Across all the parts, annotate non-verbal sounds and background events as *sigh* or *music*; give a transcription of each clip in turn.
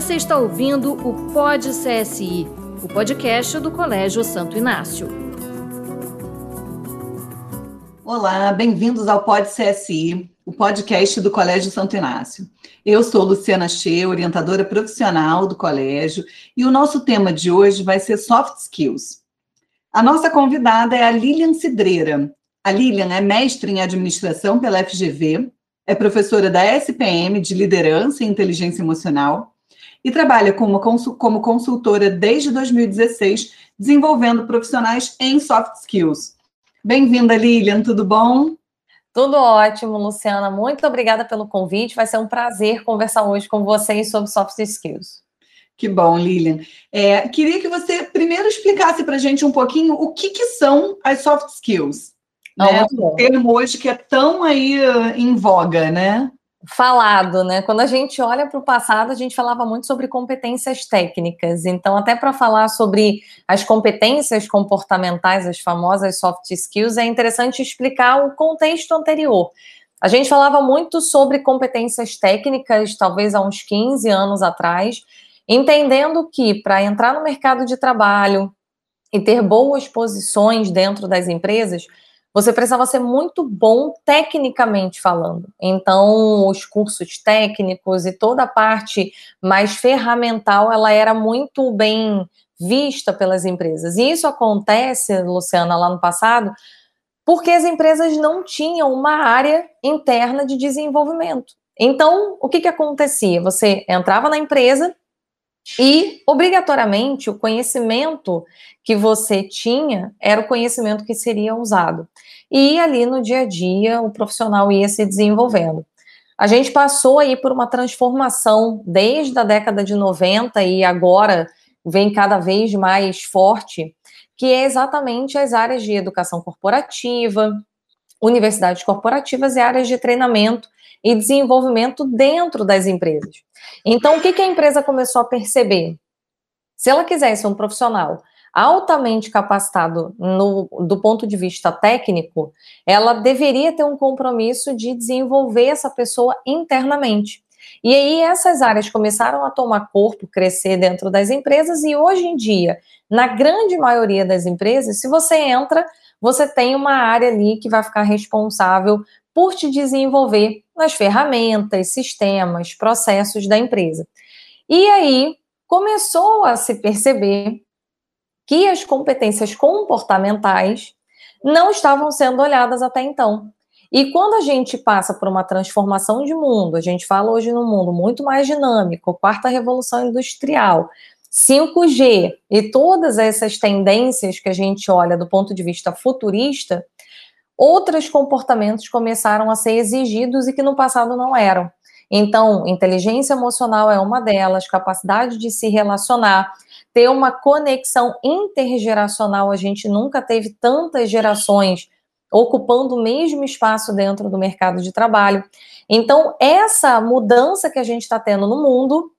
Você está ouvindo o Pod CSI, o podcast do Colégio Santo Inácio. Olá, bem-vindos ao Pod CSI, o podcast do Colégio Santo Inácio. Eu sou Luciana Che, orientadora profissional do colégio, e o nosso tema de hoje vai ser soft skills. A nossa convidada é a Lilian Cidreira. A Lilian é mestre em administração pela FGV, é professora da SPM de liderança e inteligência emocional e trabalha como, como consultora desde 2016, desenvolvendo profissionais em soft skills. Bem-vinda, Lilian, tudo bom? Tudo ótimo, Luciana. Muito obrigada pelo convite. Vai ser um prazer conversar hoje com vocês sobre soft skills. Que bom, Lilian. É, queria que você primeiro explicasse para a gente um pouquinho o que, que são as soft skills. Né? O termo hoje que é tão aí uh, em voga, né? Falado, né? Quando a gente olha para o passado, a gente falava muito sobre competências técnicas. Então, até para falar sobre as competências comportamentais, as famosas soft skills, é interessante explicar o contexto anterior. A gente falava muito sobre competências técnicas, talvez há uns 15 anos atrás, entendendo que para entrar no mercado de trabalho e ter boas posições dentro das empresas, você precisava ser muito bom tecnicamente falando. Então, os cursos técnicos e toda a parte mais ferramental, ela era muito bem vista pelas empresas. E isso acontece, Luciana, lá no passado, porque as empresas não tinham uma área interna de desenvolvimento. Então, o que, que acontecia? Você entrava na empresa e, obrigatoriamente, o conhecimento que você tinha era o conhecimento que seria usado. E ali no dia a dia, o profissional ia se desenvolvendo. A gente passou aí por uma transformação desde a década de 90 e agora vem cada vez mais forte, que é exatamente as áreas de educação corporativa, universidades corporativas e áreas de treinamento e desenvolvimento dentro das empresas. Então, o que, que a empresa começou a perceber? Se ela quisesse um profissional altamente capacitado no, do ponto de vista técnico, ela deveria ter um compromisso de desenvolver essa pessoa internamente. E aí essas áreas começaram a tomar corpo, crescer dentro das empresas, e hoje em dia, na grande maioria das empresas, se você entra, você tem uma área ali que vai ficar responsável por te desenvolver nas ferramentas, sistemas, processos da empresa. E aí começou a se perceber que as competências comportamentais não estavam sendo olhadas até então. E quando a gente passa por uma transformação de mundo, a gente fala hoje num mundo muito mais dinâmico, quarta revolução industrial, 5G e todas essas tendências que a gente olha do ponto de vista futurista, outros comportamentos começaram a ser exigidos e que no passado não eram. Então, inteligência emocional é uma delas, capacidade de se relacionar, ter uma conexão intergeracional. A gente nunca teve tantas gerações ocupando o mesmo espaço dentro do mercado de trabalho. Então, essa mudança que a gente está tendo no mundo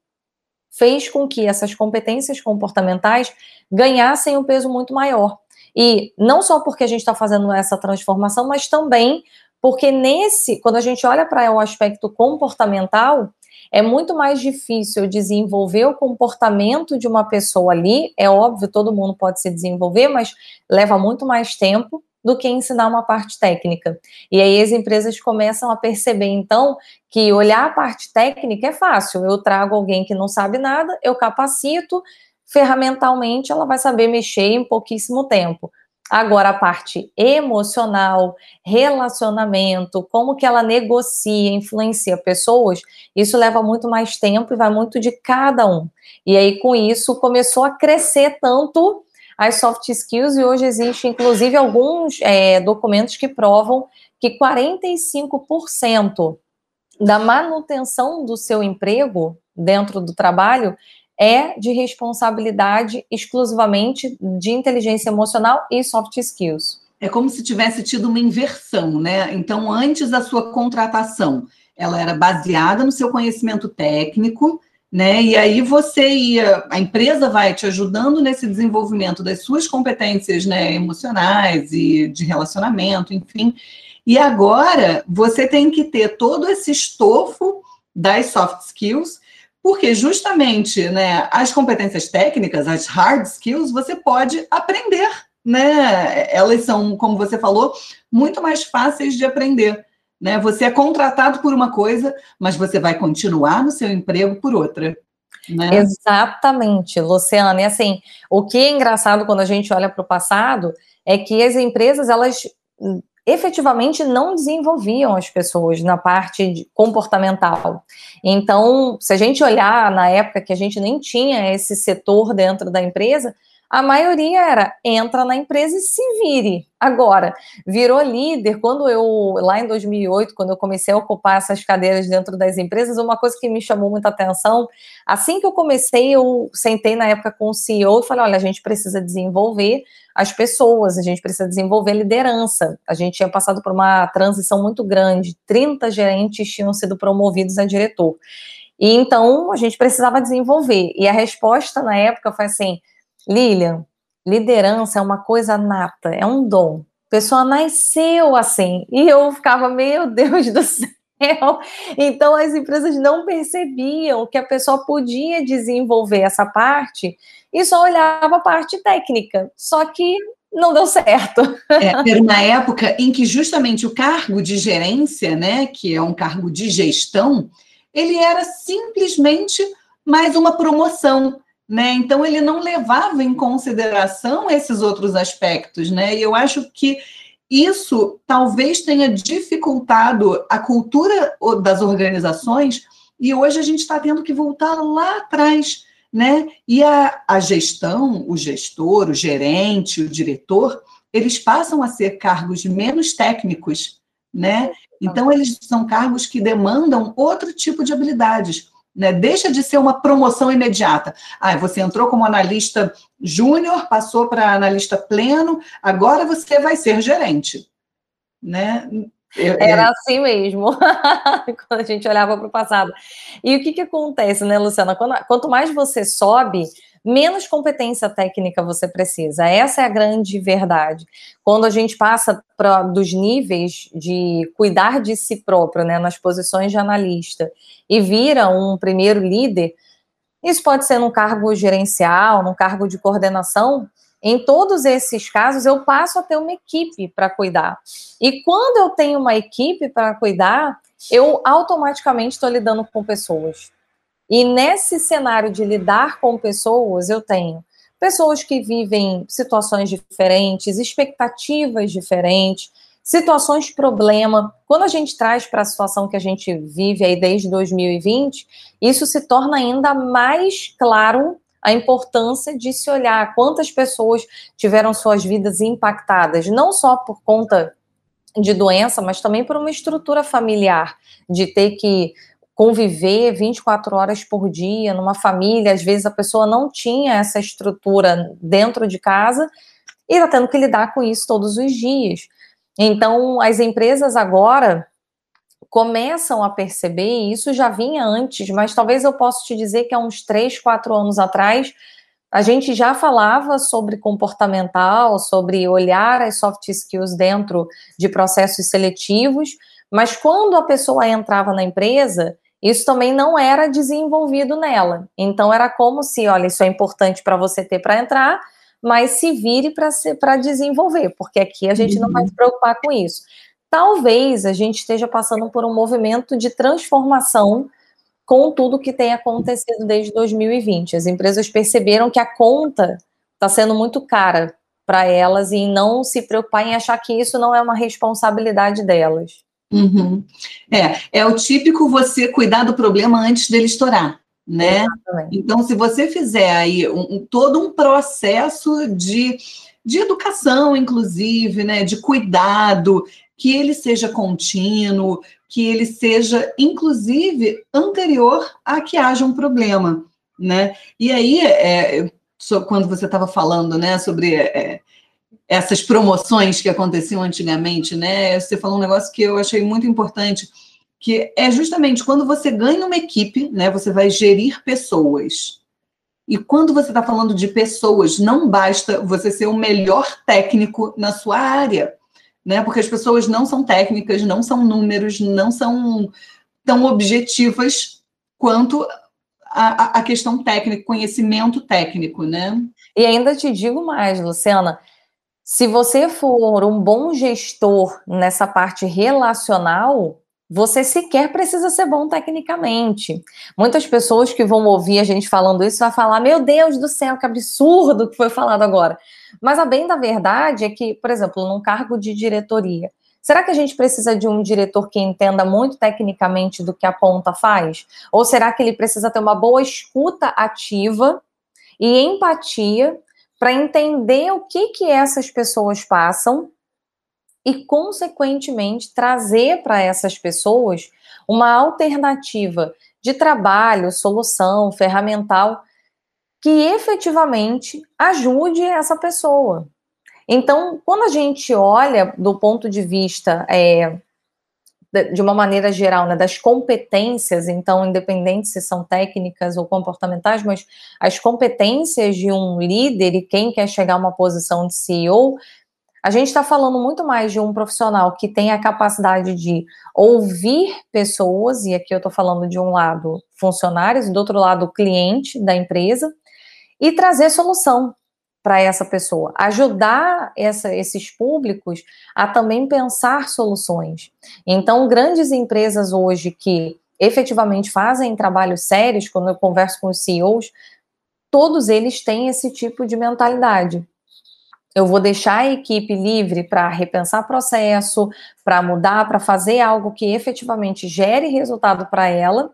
fez com que essas competências comportamentais ganhassem um peso muito maior. E não só porque a gente está fazendo essa transformação, mas também porque nesse, quando a gente olha para o aspecto comportamental, é muito mais difícil desenvolver o comportamento de uma pessoa ali. É óbvio, todo mundo pode se desenvolver, mas leva muito mais tempo do que ensinar uma parte técnica. E aí as empresas começam a perceber, então, que olhar a parte técnica é fácil. Eu trago alguém que não sabe nada, eu capacito, ferramentalmente ela vai saber mexer em pouquíssimo tempo. Agora, a parte emocional, relacionamento, como que ela negocia, influencia pessoas, isso leva muito mais tempo e vai muito de cada um. E aí, com isso, começou a crescer tanto as soft skills, e hoje existe, inclusive, alguns é, documentos que provam que 45% da manutenção do seu emprego dentro do trabalho é de responsabilidade exclusivamente de inteligência emocional e soft skills. É como se tivesse tido uma inversão, né? Então, antes da sua contratação, ela era baseada no seu conhecimento técnico, né? E aí você ia, a empresa vai te ajudando nesse desenvolvimento das suas competências, né, emocionais e de relacionamento, enfim. E agora você tem que ter todo esse estofo das soft skills Porque justamente, né, as competências técnicas, as hard skills, você pode aprender, né? Elas são, como você falou, muito mais fáceis de aprender. Né? Você é contratado por uma coisa, mas você vai continuar no seu emprego por outra. Né? Exatamente, Luciana. E assim, o que é engraçado quando a gente olha para o passado é que as empresas, elas efetivamente não desenvolviam as pessoas na parte comportamental. Então, se a gente olhar na época que a gente nem tinha esse setor dentro da empresa, a maioria era entra na empresa e se vire. Agora, virou líder. Quando eu, lá em 2008, quando eu comecei a ocupar essas cadeiras dentro das empresas, uma coisa que me chamou muita atenção, assim que eu comecei, eu sentei na época com o CEO e falei: olha, a gente precisa desenvolver as pessoas, a gente precisa desenvolver liderança. A gente tinha passado por uma transição muito grande, 30 gerentes tinham sido promovidos a diretor. E então a gente precisava desenvolver. E a resposta na época foi assim: Lilian, liderança é uma coisa nata, é um dom. A pessoa nasceu assim. E eu ficava, meu Deus do *laughs* céu. Então as empresas não percebiam que a pessoa podia desenvolver essa parte e só olhava a parte técnica. Só que não deu certo. É, era uma época em que justamente o cargo de gerência, né, que é um cargo de gestão, ele era simplesmente mais uma promoção. Né? Então ele não levava em consideração esses outros aspectos, né? E eu acho que isso talvez tenha dificultado a cultura das organizações, e hoje a gente está tendo que voltar lá atrás, né? E a, a gestão, o gestor, o gerente, o diretor, eles passam a ser cargos menos técnicos, né? Então, eles são cargos que demandam outro tipo de habilidades. Né? Deixa de ser uma promoção imediata. Ah, você entrou como analista júnior, passou para analista pleno, agora você vai ser gerente. Né? Eu, Era eu... assim mesmo, *laughs* quando a gente olhava para o passado. E o que, que acontece, né, Luciana? Quando, quanto mais você sobe, menos competência técnica você precisa. Essa é a grande verdade. Quando a gente passa pra, dos níveis de cuidar de si próprio, né, nas posições de analista, e vira um primeiro líder, isso pode ser num cargo gerencial, num cargo de coordenação. Em todos esses casos, eu passo a ter uma equipe para cuidar. E quando eu tenho uma equipe para cuidar, eu automaticamente estou lidando com pessoas. E nesse cenário de lidar com pessoas, eu tenho pessoas que vivem situações diferentes, expectativas diferentes, situações de problema. Quando a gente traz para a situação que a gente vive aí desde 2020, isso se torna ainda mais claro a importância de se olhar quantas pessoas tiveram suas vidas impactadas, não só por conta de doença, mas também por uma estrutura familiar, de ter que conviver 24 horas por dia numa família, às vezes a pessoa não tinha essa estrutura dentro de casa e está tendo que lidar com isso todos os dias. Então, as empresas agora começam a perceber, isso já vinha antes, mas talvez eu possa te dizer que há uns 3, 4 anos atrás, a gente já falava sobre comportamental, sobre olhar as soft skills dentro de processos seletivos, mas quando a pessoa entrava na empresa, isso também não era desenvolvido nela. Então era como se, olha, isso é importante para você ter para entrar, mas se vire para desenvolver, porque aqui a gente uhum. não vai se preocupar com isso. Talvez a gente esteja passando por um movimento de transformação com tudo que tem acontecido desde 2020. As empresas perceberam que a conta está sendo muito cara para elas e não se preocupar em achar que isso não é uma responsabilidade delas. Uhum. É, é o típico você cuidar do problema antes dele estourar, né? Exatamente. Então, se você fizer aí um, um, todo um processo de, de educação, inclusive, né, de cuidado, que ele seja contínuo, que ele seja, inclusive, anterior a que haja um problema, né? E aí, é, quando você estava falando, né, sobre é, essas promoções que aconteciam antigamente, né? Você falou um negócio que eu achei muito importante, que é justamente quando você ganha uma equipe, né? Você vai gerir pessoas. E quando você está falando de pessoas, não basta você ser o melhor técnico na sua área, né? Porque as pessoas não são técnicas, não são números, não são tão objetivas quanto a, a questão técnica, conhecimento técnico, né? E ainda te digo mais, Luciana, se você for um bom gestor nessa parte relacional, você sequer precisa ser bom tecnicamente. Muitas pessoas que vão ouvir a gente falando isso vão falar: Meu Deus do céu, que absurdo que foi falado agora. Mas a bem da verdade é que, por exemplo, num cargo de diretoria, será que a gente precisa de um diretor que entenda muito tecnicamente do que a ponta faz? Ou será que ele precisa ter uma boa escuta ativa e empatia para entender o que, que essas pessoas passam e, consequentemente, trazer para essas pessoas uma alternativa de trabalho, solução, ferramental que efetivamente ajude essa pessoa. Então, quando a gente olha do ponto de vista é, de uma maneira geral, né, das competências, então, independente se são técnicas ou comportamentais, mas as competências de um líder e quem quer chegar a uma posição de CEO a gente está falando muito mais de um profissional que tem a capacidade de ouvir pessoas, e aqui eu estou falando de um lado funcionários, do outro lado cliente da empresa, e trazer solução para essa pessoa, ajudar essa, esses públicos a também pensar soluções. Então, grandes empresas hoje que efetivamente fazem trabalhos sérios, quando eu converso com os CEOs, todos eles têm esse tipo de mentalidade eu vou deixar a equipe livre para repensar processo, para mudar, para fazer algo que efetivamente gere resultado para ela.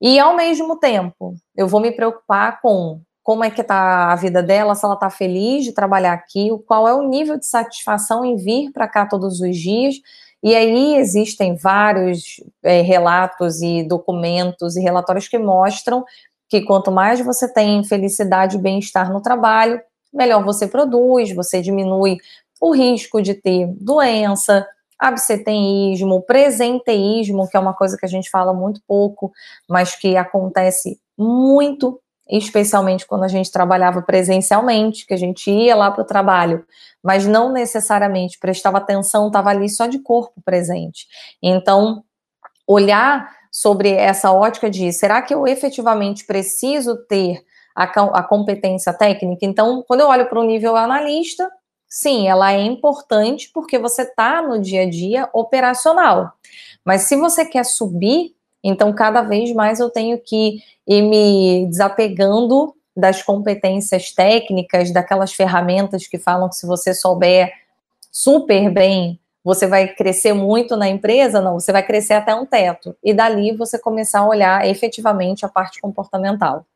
E ao mesmo tempo, eu vou me preocupar com como é que está a vida dela, se ela está feliz de trabalhar aqui, qual é o nível de satisfação em vir para cá todos os dias. E aí existem vários é, relatos e documentos e relatórios que mostram que quanto mais você tem felicidade e bem-estar no trabalho, melhor você produz, você diminui o risco de ter doença, absenteísmo, presenteísmo, que é uma coisa que a gente fala muito pouco, mas que acontece muito, especialmente quando a gente trabalhava presencialmente, que a gente ia lá para o trabalho, mas não necessariamente prestava atenção, estava ali só de corpo presente. Então, olhar sobre essa ótica de será que eu efetivamente preciso ter a, a competência técnica. Então, quando eu olho para o nível analista, sim, ela é importante porque você está no dia a dia operacional. Mas se você quer subir, então cada vez mais eu tenho que ir me desapegando das competências técnicas, daquelas ferramentas que falam que se você souber super bem, você vai crescer muito na empresa, não, você vai crescer até um teto. E dali você começar a olhar efetivamente a parte comportamental.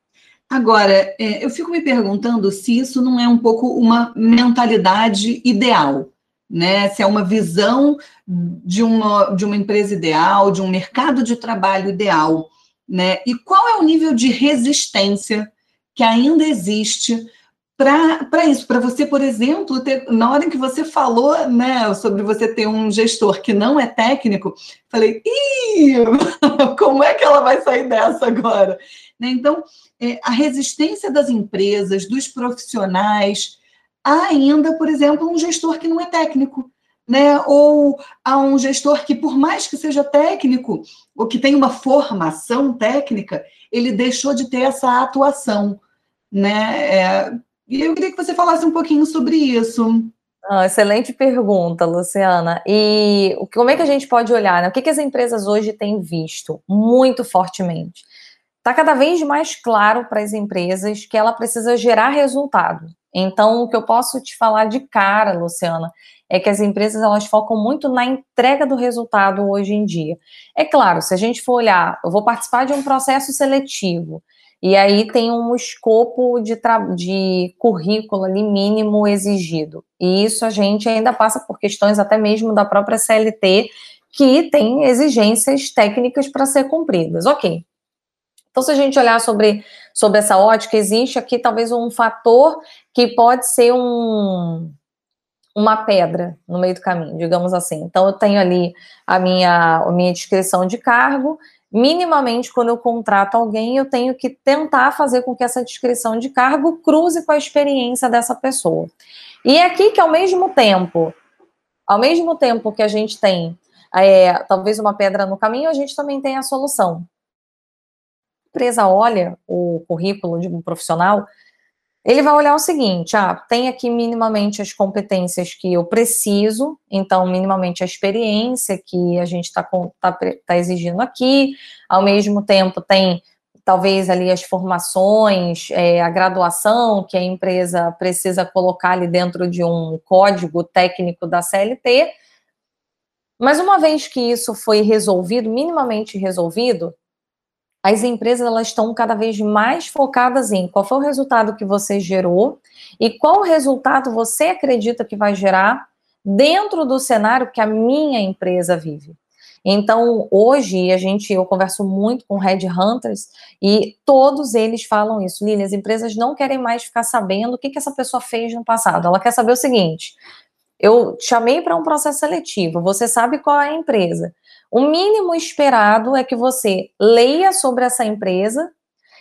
Agora, é, eu fico me perguntando se isso não é um pouco uma mentalidade ideal, né? Se é uma visão de uma, de uma empresa ideal, de um mercado de trabalho ideal, né? E qual é o nível de resistência que ainda existe para isso, para você, por exemplo, ter, na hora em que você falou né, sobre você ter um gestor que não é técnico, falei, ih, *laughs* como é que ela vai sair dessa agora? Né? Então, é, a resistência das empresas, dos profissionais, há ainda, por exemplo, um gestor que não é técnico. Né? Ou há um gestor que, por mais que seja técnico, ou que tenha uma formação técnica, ele deixou de ter essa atuação. Né? É, e eu queria que você falasse um pouquinho sobre isso. Ah, excelente pergunta, Luciana. E como é que a gente pode olhar? Né? O que, que as empresas hoje têm visto muito fortemente? Está cada vez mais claro para as empresas que ela precisa gerar resultado. Então, o que eu posso te falar de cara, Luciana, é que as empresas elas focam muito na entrega do resultado hoje em dia. É claro, se a gente for olhar, eu vou participar de um processo seletivo. E aí tem um escopo de, de currículo ali mínimo exigido. E isso a gente ainda passa por questões até mesmo da própria CLT, que tem exigências técnicas para ser cumpridas. Ok. Então, se a gente olhar sobre, sobre essa ótica, existe aqui talvez um fator que pode ser um, uma pedra no meio do caminho, digamos assim. Então, eu tenho ali a minha, a minha descrição de cargo, minimamente, quando eu contrato alguém, eu tenho que tentar fazer com que essa descrição de cargo cruze com a experiência dessa pessoa. E é aqui que, ao mesmo tempo, ao mesmo tempo que a gente tem é, talvez uma pedra no caminho, a gente também tem a solução. Empresa olha o currículo de um profissional, ele vai olhar o seguinte: ah, tem aqui minimamente as competências que eu preciso, então, minimamente a experiência que a gente está tá, tá exigindo aqui, ao mesmo tempo tem talvez ali as formações, é, a graduação que a empresa precisa colocar ali dentro de um código técnico da CLT. Mas uma vez que isso foi resolvido, minimamente resolvido, as empresas elas estão cada vez mais focadas em qual foi o resultado que você gerou e qual resultado você acredita que vai gerar dentro do cenário que a minha empresa vive. Então, hoje, a gente, eu converso muito com headhunters e todos eles falam isso. Lili, as empresas não querem mais ficar sabendo o que, que essa pessoa fez no passado. Ela quer saber o seguinte: eu chamei para um processo seletivo, você sabe qual é a empresa. O mínimo esperado é que você leia sobre essa empresa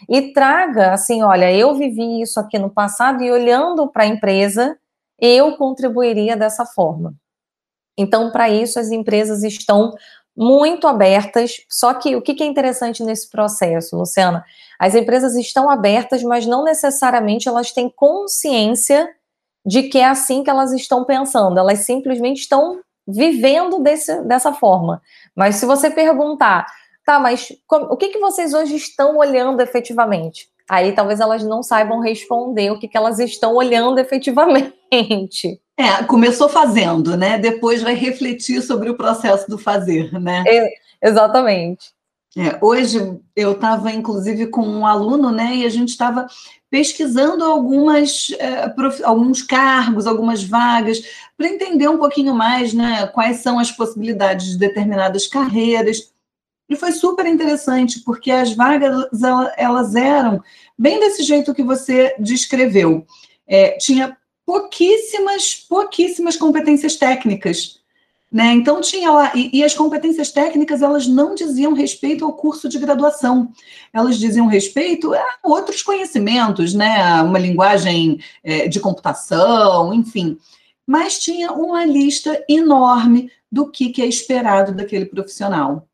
e traga assim, olha, eu vivi isso aqui no passado e olhando para a empresa, eu contribuiria dessa forma. Então, para isso, as empresas estão muito abertas. Só que o que é interessante nesse processo, Luciana? As empresas estão abertas, mas não necessariamente elas têm consciência de que é assim que elas estão pensando. Elas simplesmente estão vivendo desse, dessa forma. Mas se você perguntar, tá, mas como, o que, que vocês hoje estão olhando efetivamente? Aí talvez elas não saibam responder o que, que elas estão olhando efetivamente. *laughs* É, começou fazendo, né? Depois vai refletir sobre o processo do fazer, né? É, exatamente. É, hoje eu estava, inclusive, com um aluno, né? E a gente estava pesquisando algumas, é, prof... alguns cargos, algumas vagas, para entender um pouquinho mais, né? Quais são as possibilidades de determinadas carreiras. E foi super interessante, porque as vagas elas eram bem desse jeito que você descreveu. É, tinha pouquíssimas, pouquíssimas competências técnicas. Né? Então tinha lá, e, e, as competências técnicas elas não diziam respeito ao curso de graduação, elas diziam respeito a outros conhecimentos, né? Uma linguagem é, de computação, enfim. Mas tinha uma lista enorme do que, que é esperado daquele profissional.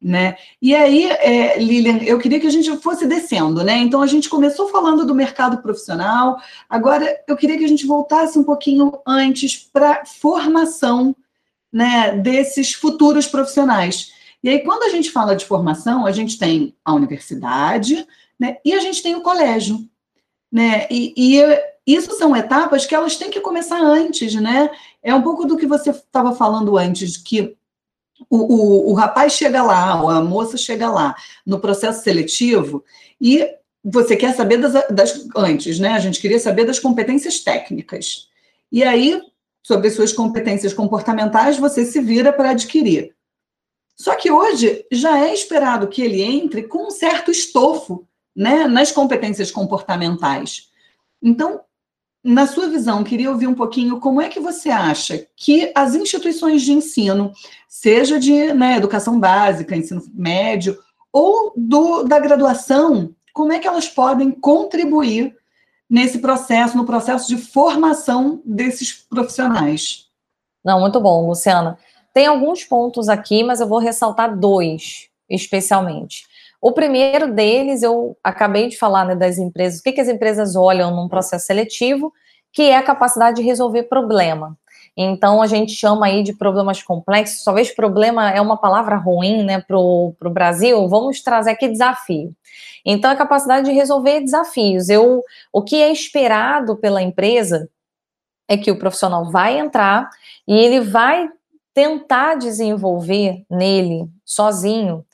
Né? E aí, é, Lilian, eu queria que a gente fosse descendo, né? Então a gente começou falando do mercado profissional, agora eu queria que a gente voltasse um pouquinho antes para formação né, desses futuros profissionais. E aí, quando a gente fala de formação, a gente tem a universidade né, e a gente tem o colégio. Né? E, e isso são etapas que elas têm que começar antes, né? É um pouco do que você estava falando antes, que o, o, o rapaz chega lá, ou a moça chega lá no processo seletivo e você quer saber das, das, antes, né? A gente queria saber das competências técnicas. E aí, sobre suas competências comportamentais, você se vira para adquirir. Só que hoje já é esperado que ele entre com um certo estofo, né, nas competências comportamentais. Então, na sua visão, queria ouvir um pouquinho como é que você acha que as instituições de ensino, seja de né, educação básica, ensino médio, ou do, da graduação, como é que elas podem contribuir nesse processo, no processo de formação desses profissionais? Não, muito bom, Luciana. Tem alguns pontos aqui, mas eu vou ressaltar dois, especialmente. O primeiro deles, eu acabei de falar né, das empresas, o que, que as empresas olham num processo seletivo, que é a capacidade de resolver problema. Então, a gente chama aí de problemas complexos, talvez problema é uma palavra ruim né, para o Brasil, vamos trazer aqui desafio. Então, a capacidade de resolver desafios. Eu, o que é esperado pela empresa é que o profissional vai entrar e ele vai tentar desenvolver nele, sozinho,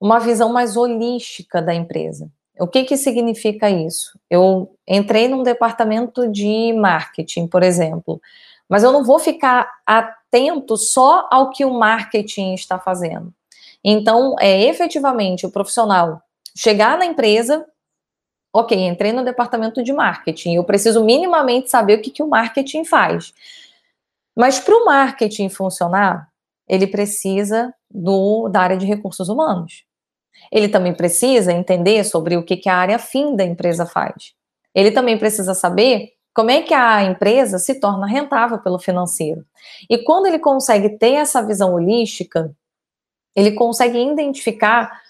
uma visão mais holística da empresa. O que, que significa isso? Eu entrei num departamento de marketing, por exemplo, mas eu não vou ficar atento só ao que o marketing está fazendo. Então, é efetivamente o profissional chegar na empresa, ok, entrei no departamento de marketing, eu preciso minimamente saber o que, que o marketing faz. Mas para o marketing funcionar, ele precisa do, da área de recursos humanos. Ele também precisa entender sobre o que, que a área fim da empresa faz. Ele também precisa saber como é que a empresa se torna rentável pelo financeiro. E quando ele consegue ter essa visão holística, ele consegue identificar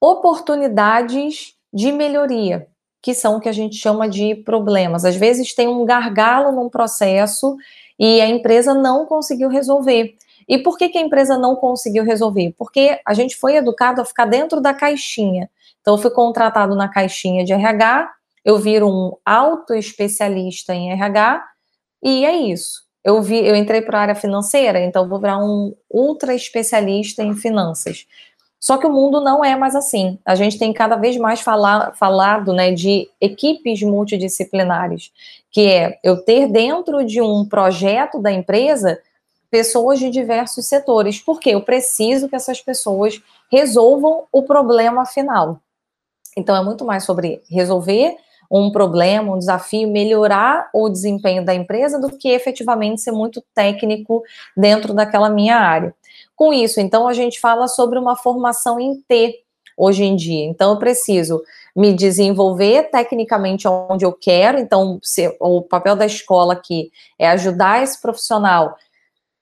oportunidades de melhoria, que são o que a gente chama de problemas. Às vezes tem um gargalo num processo e a empresa não conseguiu resolver. E por que, que a empresa não conseguiu resolver? Porque a gente foi educado a ficar dentro da caixinha. Então, eu fui contratado na caixinha de RH, eu viro um auto especialista em RH, e é isso. Eu, vi, eu entrei para a área financeira, então vou virar um ultra especialista em finanças. Só que o mundo não é mais assim. A gente tem cada vez mais falar, falado né, de equipes multidisciplinares, que é eu ter dentro de um projeto da empresa pessoas de diversos setores, porque eu preciso que essas pessoas resolvam o problema final. Então, é muito mais sobre resolver um problema, um desafio, melhorar o desempenho da empresa do que efetivamente ser muito técnico dentro daquela minha área. Com isso, então, a gente fala sobre uma formação em T hoje em dia. Então, eu preciso me desenvolver tecnicamente onde eu quero. Então, se, o papel da escola aqui é ajudar esse profissional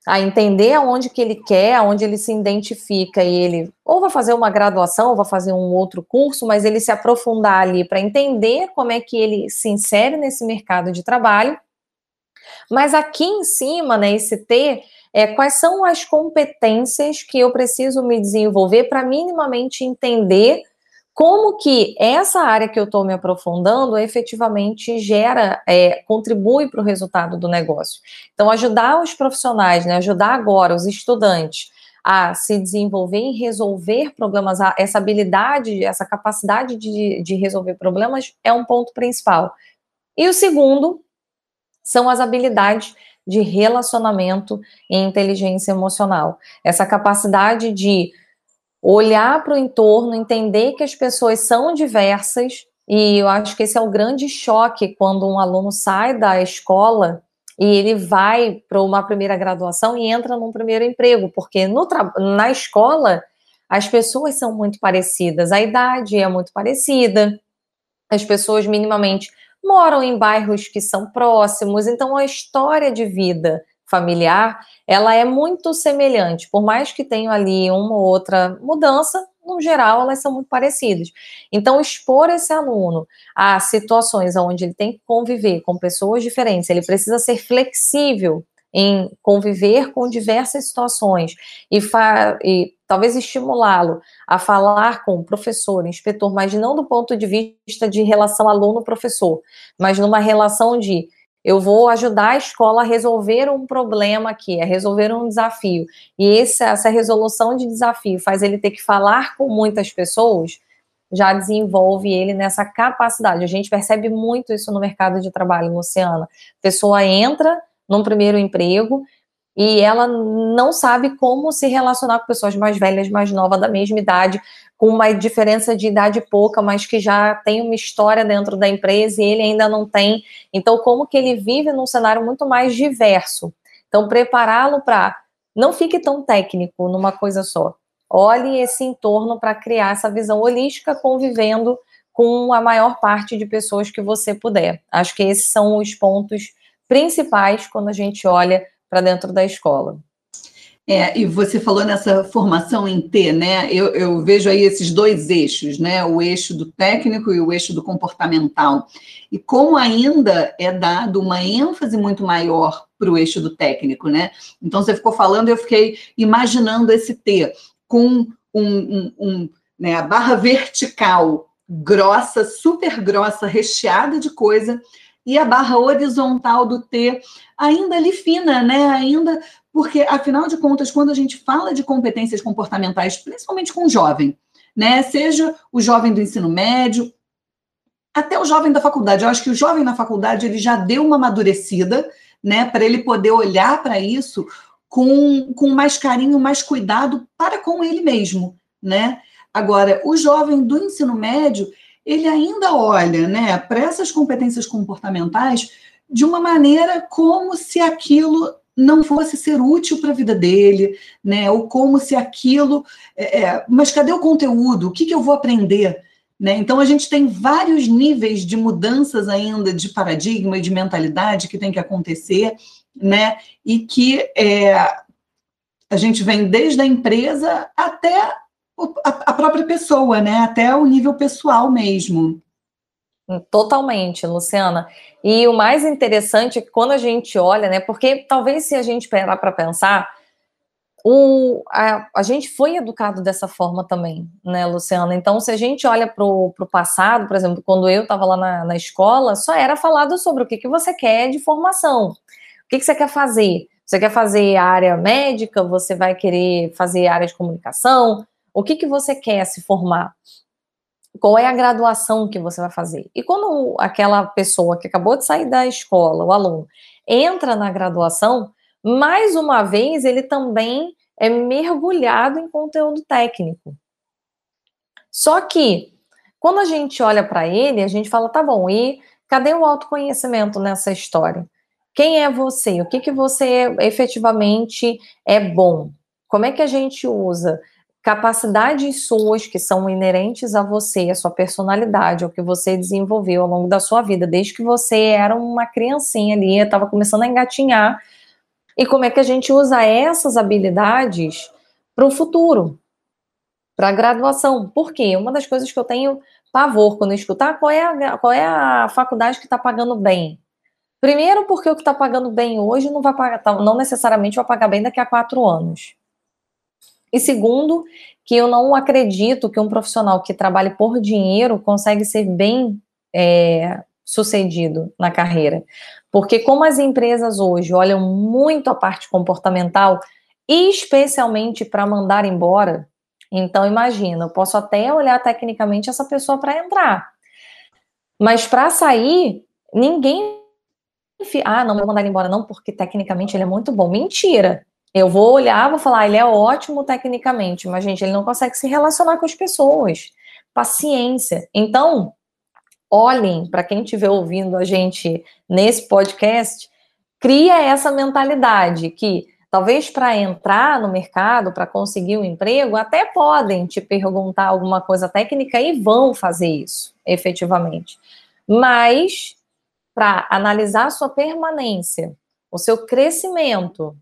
a entender aonde que ele quer, aonde ele se identifica e ele ou vai fazer uma graduação, ou vai fazer um outro curso, mas ele se aprofundar ali para entender como é que ele se insere nesse mercado de trabalho. Mas aqui em cima, né, esse T, é, quais são as competências que eu preciso me desenvolver para minimamente entender como que essa área que eu estou me aprofundando efetivamente gera, é, contribui para o resultado do negócio. Então, ajudar os profissionais, né, ajudar agora os estudantes a se desenvolver e resolver problemas, essa habilidade, essa capacidade de, de resolver problemas é um ponto principal. E o segundo são as habilidades de relacionamento e inteligência emocional. Essa capacidade de olhar para o entorno, entender que as pessoas são diversas, e eu acho que esse é o grande choque quando um aluno sai da escola e ele vai para uma primeira graduação e entra num primeiro emprego, porque no na escola as pessoas são muito parecidas, a idade é muito parecida, as pessoas minimamente moram em bairros que são próximos, então a história de vida familiar, ela é muito semelhante, por mais que tenha ali uma ou outra mudança, no geral elas são muito parecidas. Então, expor esse aluno a situações onde ele tem que conviver com pessoas diferentes, ele precisa ser flexível em conviver com diversas situações e, e talvez estimulá-lo a falar com o professor, inspetor, mas não do ponto de vista de relação aluno-professor, mas numa relação de eu vou ajudar a escola a resolver um problema aqui, a resolver um desafio. E esse, essa resolução de desafio faz ele ter que falar com muitas pessoas, já desenvolve ele nessa capacidade. A gente percebe muito isso no mercado de trabalho, Luciana. A pessoa entra num primeiro emprego e ela não sabe como se relacionar com pessoas mais velhas, mais novas, da mesma idade, com uma diferença de idade pouca, mas que já tem uma história dentro da empresa e ele ainda não tem. Então, como que ele vive num cenário muito mais diverso? Então, prepará-lo para não fique tão técnico numa coisa só. Olhe esse entorno para criar essa visão holística, convivendo com a maior parte de pessoas que você puder. Acho que esses são os pontos principais quando a gente olha para dentro da escola. É, e você falou nessa formação em T, né? Eu, eu, vejo aí esses dois eixos, né? O eixo do técnico e o eixo do comportamental. E como ainda é dado uma ênfase muito maior para o eixo do técnico, né? Então você ficou falando, eu fiquei imaginando esse T com um, um, um né, a barra vertical grossa, super grossa, recheada de coisa, e a barra horizontal do T ainda ali fina, né? Ainda porque, afinal de contas, quando a gente fala de competências comportamentais, principalmente com o jovem, né? Seja o jovem do ensino médio, até o jovem da faculdade. Eu acho que o jovem na faculdade ele já deu uma amadurecida, né? Para ele poder olhar para isso com, com mais carinho, mais cuidado para com ele mesmo, né? Agora, o jovem do ensino médio, ele ainda olha, né, para essas competências comportamentais de uma maneira como se aquilo não fosse ser útil para a vida dele, né? Ou como se aquilo. É, é, mas cadê o conteúdo? O que, que eu vou aprender? Né? Então, a gente tem vários níveis de mudanças ainda de paradigma e de mentalidade que tem que acontecer, né? E que é, a gente vem desde a empresa até a, própria pessoa, né? Até o nível pessoal mesmo. Totalmente, Luciana. E o mais interessante é que quando a gente olha, né? Porque talvez se a gente parar para pensar, o, a, a, gente foi educado dessa forma também, né, Luciana? Então, se a gente olha para o passado, por exemplo, quando eu estava lá na, na, escola, só era falado sobre o que, que você quer de formação, o que, que você quer fazer. Você quer fazer área médica? Você vai querer fazer área de comunicação? O que, que você quer se formar? Qual é a graduação que você vai fazer? E quando aquela pessoa que acabou de sair da escola, o aluno, entra na graduação, mais uma vez ele também é mergulhado em conteúdo técnico. Só que, quando a gente olha para ele, a gente fala, tá bom, e cadê o autoconhecimento nessa história? Quem é você? O que, que você efetivamente é bom? Como é que a gente usa capacidades suas que são inerentes a você, a sua personalidade, o que você desenvolveu ao longo da sua vida, desde que você era uma criancinha ali, estava começando a engatinhar, e como é que a gente usa essas habilidades para o futuro, para a graduação. Por quê? Uma das coisas que eu tenho pavor quando escutar, qual é a, qual é a faculdade que está pagando bem? Primeiro, porque o que está pagando bem hoje não vai pagar, não necessariamente vai pagar bem daqui a quatro anos. E segundo, que eu não acredito que um profissional que trabalhe por dinheiro consegue ser bem é, sucedido na carreira. Porque como as empresas hoje olham muito a parte comportamental, especialmente para mandar embora, então imagina, eu posso até olhar tecnicamente essa pessoa para entrar. Mas para sair, ninguém ah, não vou mandar ele embora não, porque tecnicamente ele é muito bom. Mentira. Eu vou olhar, vou falar, ele é ótimo tecnicamente, mas, gente, ele não consegue se relacionar com as pessoas. Paciência. Então, olhem para quem estiver ouvindo a gente nesse podcast, cria essa mentalidade que talvez para entrar no mercado, para conseguir um emprego, até podem te perguntar alguma coisa técnica e vão fazer isso, efetivamente. Mas para analisar a sua permanência, o seu crescimento,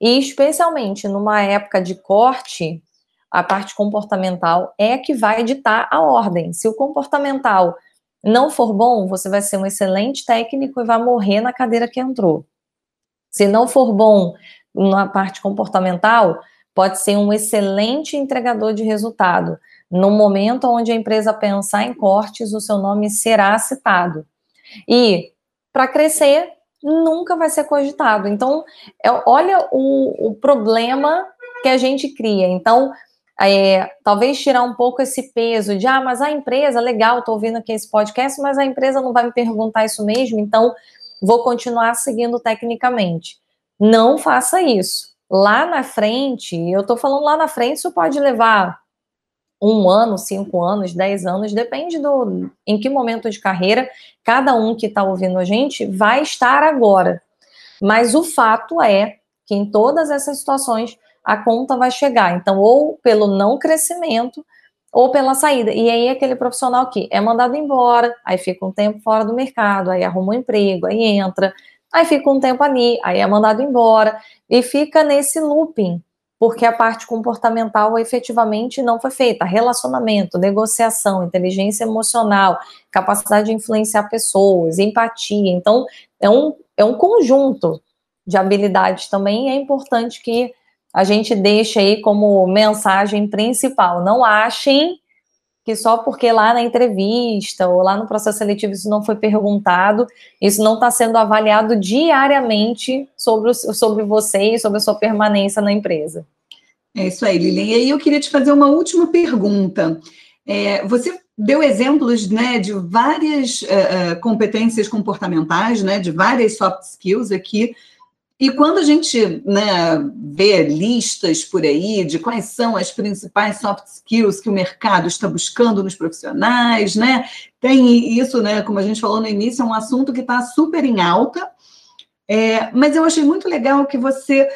e especialmente numa época de corte, a parte comportamental é que vai ditar a ordem. Se o comportamental não for bom, você vai ser um excelente técnico e vai morrer na cadeira que entrou. Se não for bom na parte comportamental, pode ser um excelente entregador de resultado. No momento onde a empresa pensar em cortes, o seu nome será citado. E para crescer, nunca vai ser cogitado. Então, é, olha o, o problema que a gente cria. Então, é, talvez tirar um pouco esse peso de, ah, mas a empresa, legal, estou ouvindo aqui esse podcast, mas a empresa não vai me perguntar isso mesmo, então vou continuar seguindo tecnicamente. Não faça isso. Lá na frente, eu estou falando lá na frente, isso pode levar um ano, cinco anos, dez anos, depende do em que momento de carreira cada um que está ouvindo a gente vai estar agora. Mas o fato é que em todas essas situações a conta vai chegar. Então, ou pelo não crescimento, ou pela saída. E aí aquele profissional que é mandado embora, aí fica um tempo fora do mercado, aí arruma um emprego, aí entra, aí fica um tempo ali, aí é mandado embora, e fica nesse looping porque a parte comportamental efetivamente não foi feita. Relacionamento, negociação, inteligência emocional, capacidade de influenciar pessoas, empatia. Então, é um, é um conjunto de habilidades também. É importante que a gente deixe aí como mensagem principal. Não achem que só porque lá na entrevista ou lá no processo seletivo isso não foi perguntado, isso não está sendo avaliado diariamente sobre, o, sobre você e sobre a sua permanência na empresa. É isso aí, Lilian. E aí eu queria te fazer uma última pergunta. É, você deu exemplos né, de várias uh, competências comportamentais, né, de várias soft skills aqui, e quando a gente né, vê listas por aí de quais são as principais soft skills que o mercado está buscando nos profissionais, né? Tem isso, né? Como a gente falou no início, é um assunto que está super em alta. É, mas eu achei muito legal que você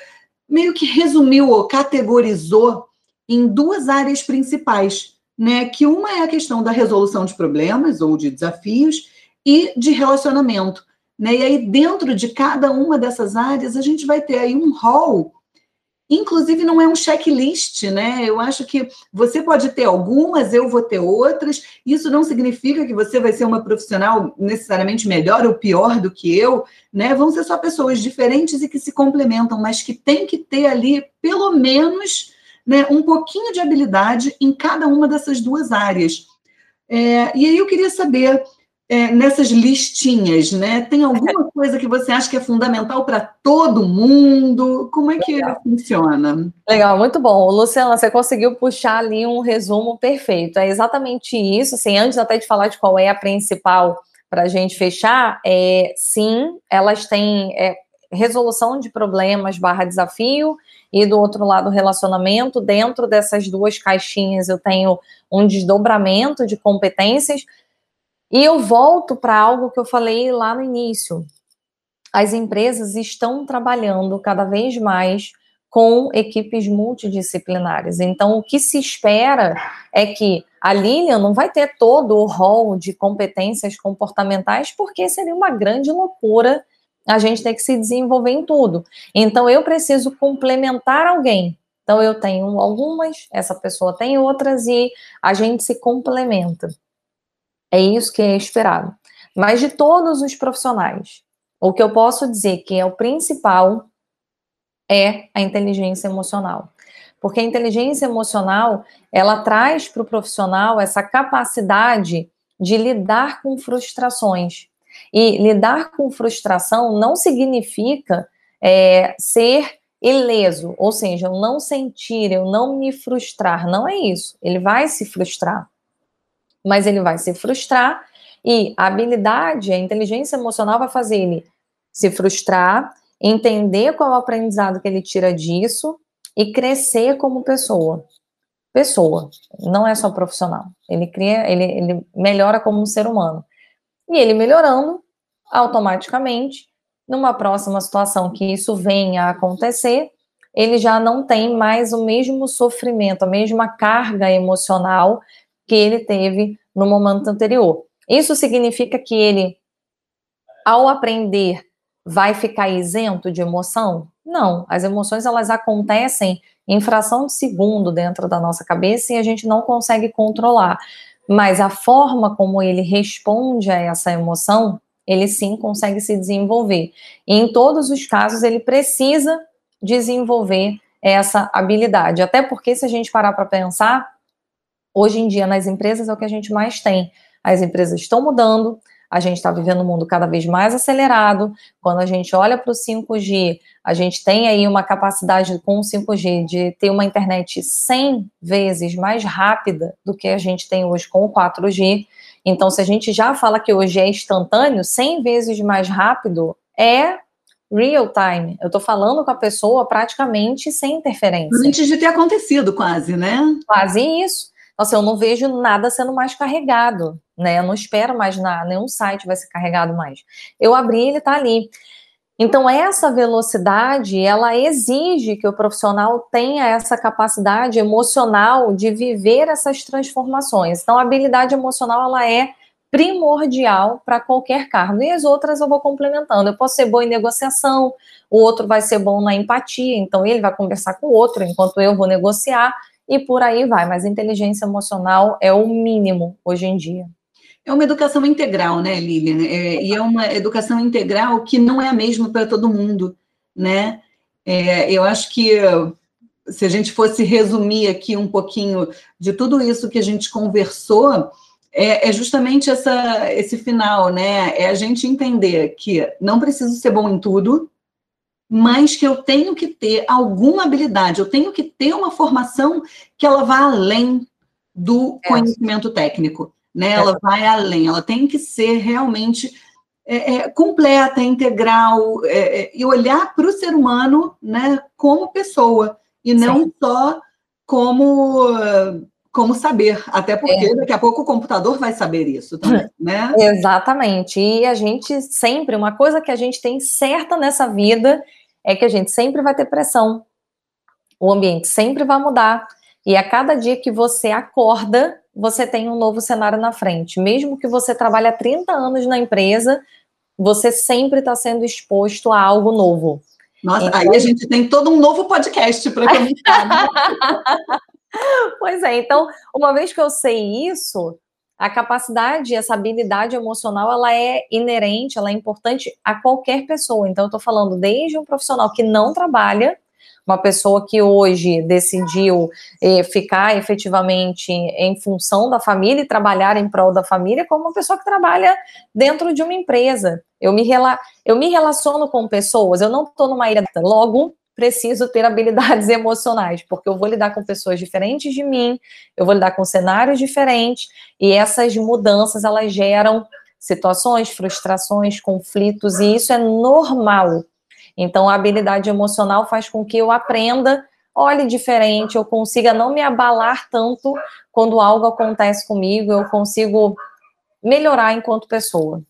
meio que resumiu ou categorizou em duas áreas principais, né? Que uma é a questão da resolução de problemas ou de desafios e de relacionamento. Né? E aí, dentro de cada uma dessas áreas, a gente vai ter aí um rol Inclusive, não é um checklist, né? Eu acho que você pode ter algumas, eu vou ter outras. Isso não significa que você vai ser uma profissional necessariamente melhor ou pior do que eu, né? Vão ser só pessoas diferentes e que se complementam, mas que tem que ter ali, pelo menos, né, um pouquinho de habilidade em cada uma dessas duas áreas. É, e aí eu queria saber é, nessas listinhas, né? Tem alguma coisa que você acha que é fundamental para todo mundo? Como é que Legal. funciona? Legal, muito bom. Luciana, você conseguiu puxar ali um resumo perfeito. É exatamente isso. Assim, antes até de falar de qual é a principal para a gente fechar, é, sim, elas têm é, resolução de problemas barra desafio e do outro lado relacionamento. Dentro dessas duas caixinhas eu tenho um desdobramento de competências e eu volto para algo que eu falei lá no início. As empresas estão trabalhando cada vez mais com equipes multidisciplinares. Então, o que se espera é que a Lilian não vai ter todo o rol de competências comportamentais, porque seria uma grande loucura a gente ter que se desenvolver em tudo. Então, eu preciso complementar alguém. Então, eu tenho algumas, essa pessoa tem outras, e a gente se complementa. É isso que é esperado. Mas de todos os profissionais, o que eu posso dizer que é o principal é a inteligência emocional. Porque a inteligência emocional, ela traz para o profissional essa capacidade de lidar com frustrações. E lidar com frustração não significa é, ser ileso, ou seja, eu não sentir, eu não me frustrar. Não é isso. Ele vai se frustrar mas ele vai se frustrar e a habilidade, a inteligência emocional vai fazer ele se frustrar, entender qual é o aprendizado que ele tira disso e crescer como pessoa. Pessoa, não é só profissional. Ele cria, ele, ele melhora como um ser humano. E ele melhorando, automaticamente, numa próxima situação que isso venha a acontecer, ele já não tem mais o mesmo sofrimento, a mesma carga emocional que ele teve no momento anterior. Isso significa que ele, ao aprender, vai ficar isento de emoção? Não, as emoções elas acontecem em fração de segundo dentro da nossa cabeça e a gente não consegue controlar. Mas a forma como ele responde a essa emoção, ele sim consegue se desenvolver. E em todos os casos ele precisa desenvolver essa habilidade. Até porque se a gente parar para pensar, hoje em dia nas empresas é o que a gente mais tem. As empresas estão mudando, a gente está vivendo um mundo cada vez mais acelerado. Quando a gente olha para o 5G, a gente tem aí uma capacidade com o 5G de ter uma internet 100 vezes mais rápida do que a gente tem hoje com o 4G. Então, se a gente já fala que hoje é instantâneo, 100 vezes mais rápido é real time. Eu estou falando com a pessoa praticamente sem interferência. Antes de ter acontecido, quase, né? Quase isso. Nossa, eu não vejo nada sendo mais carregado, né? Eu não espero mais nada, nenhum site vai ser carregado mais. Eu abri, ele está ali. Então, essa velocidade, ela exige que o profissional tenha essa capacidade emocional de viver essas transformações. Então, a habilidade emocional, ela é primordial para qualquer cargo. E as outras eu vou complementando. Eu posso ser bom em negociação, o outro vai ser bom na empatia, então ele vai conversar com o outro enquanto eu vou negociar e por aí vai. Mas inteligência emocional é o mínimo hoje em dia. É uma educação integral, né, Lilian? É, e é uma educação integral que não é a mesma para todo mundo, né? É, eu acho que se a gente fosse resumir aqui um pouquinho de tudo isso que a gente conversou, é, é, justamente essa, esse final, né? É a gente entender que não preciso ser bom em tudo, mas que eu tenho que ter alguma habilidade, eu tenho que ter uma formação que ela vá além do é. conhecimento técnico, né? É. Ela vai além, ela tem que ser realmente é, é completa, integral, é, e olhar para o ser humano, né, como pessoa e não Sim. só como como saber, até porque é. daqui a pouco o computador vai saber isso também, *laughs* né? Exatamente. E a gente sempre, uma coisa que a gente tem certa nessa vida é que a gente sempre vai ter pressão. O ambiente sempre vai mudar. E a cada dia que você acorda, você tem um novo cenário na frente. Mesmo que você trabalhe há 30 anos na empresa, você sempre está sendo exposto a algo novo. Nossa, então... aí a gente tem todo um novo podcast para comentar. Né? *laughs* pois é, então, uma vez que eu sei isso, a capacidade, essa habilidade emocional, ela é inerente, ela é importante a qualquer pessoa. Então, eu estou falando desde um profissional que não trabalha, uma pessoa que hoje decidiu eh, ficar efetivamente em função da família e trabalhar em prol da família, como uma pessoa que trabalha dentro de uma empresa. Eu me, rela eu me relaciono com pessoas, eu não estou numa ilha, logo preciso ter habilidades *laughs* emocionais, porque eu vou lidar com pessoas diferentes de mim, eu vou lidar com cenários diferentes, e essas mudanças elas geram situações, frustrações, conflitos, e isso é normal. Então, a habilidade emocional faz com que eu aprenda, olhe diferente, eu consiga não me abalar tanto quando algo acontece comigo, eu consigo melhorar enquanto pessoa.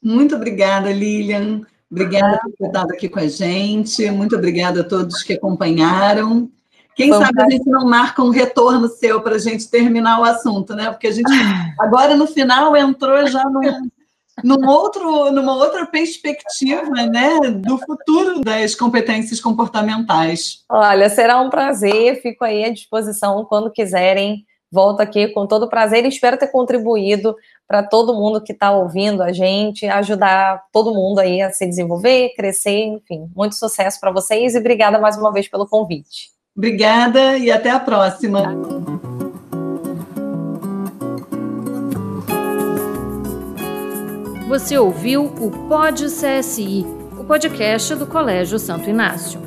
Muito obrigada, Lilian. Obrigada por ter estado aqui com a gente. Muito obrigada a todos que acompanharam. Quem sabe a gente não marca um retorno seu para a gente terminar o assunto, né? Porque a gente agora no final entrou já num, num outro, numa outra perspectiva, né, do futuro das competências comportamentais. Olha, será um prazer. Fico aí à disposição quando quiserem. Volto aqui com todo prazer e espero ter contribuído para todo mundo que está ouvindo a gente, ajudar todo mundo aí a se desenvolver, crescer, enfim. Muito sucesso para vocês e obrigada mais uma vez pelo convite. Obrigada e até a próxima. Você ouviu o Pod CSI, o podcast do Colégio Santo Inácio.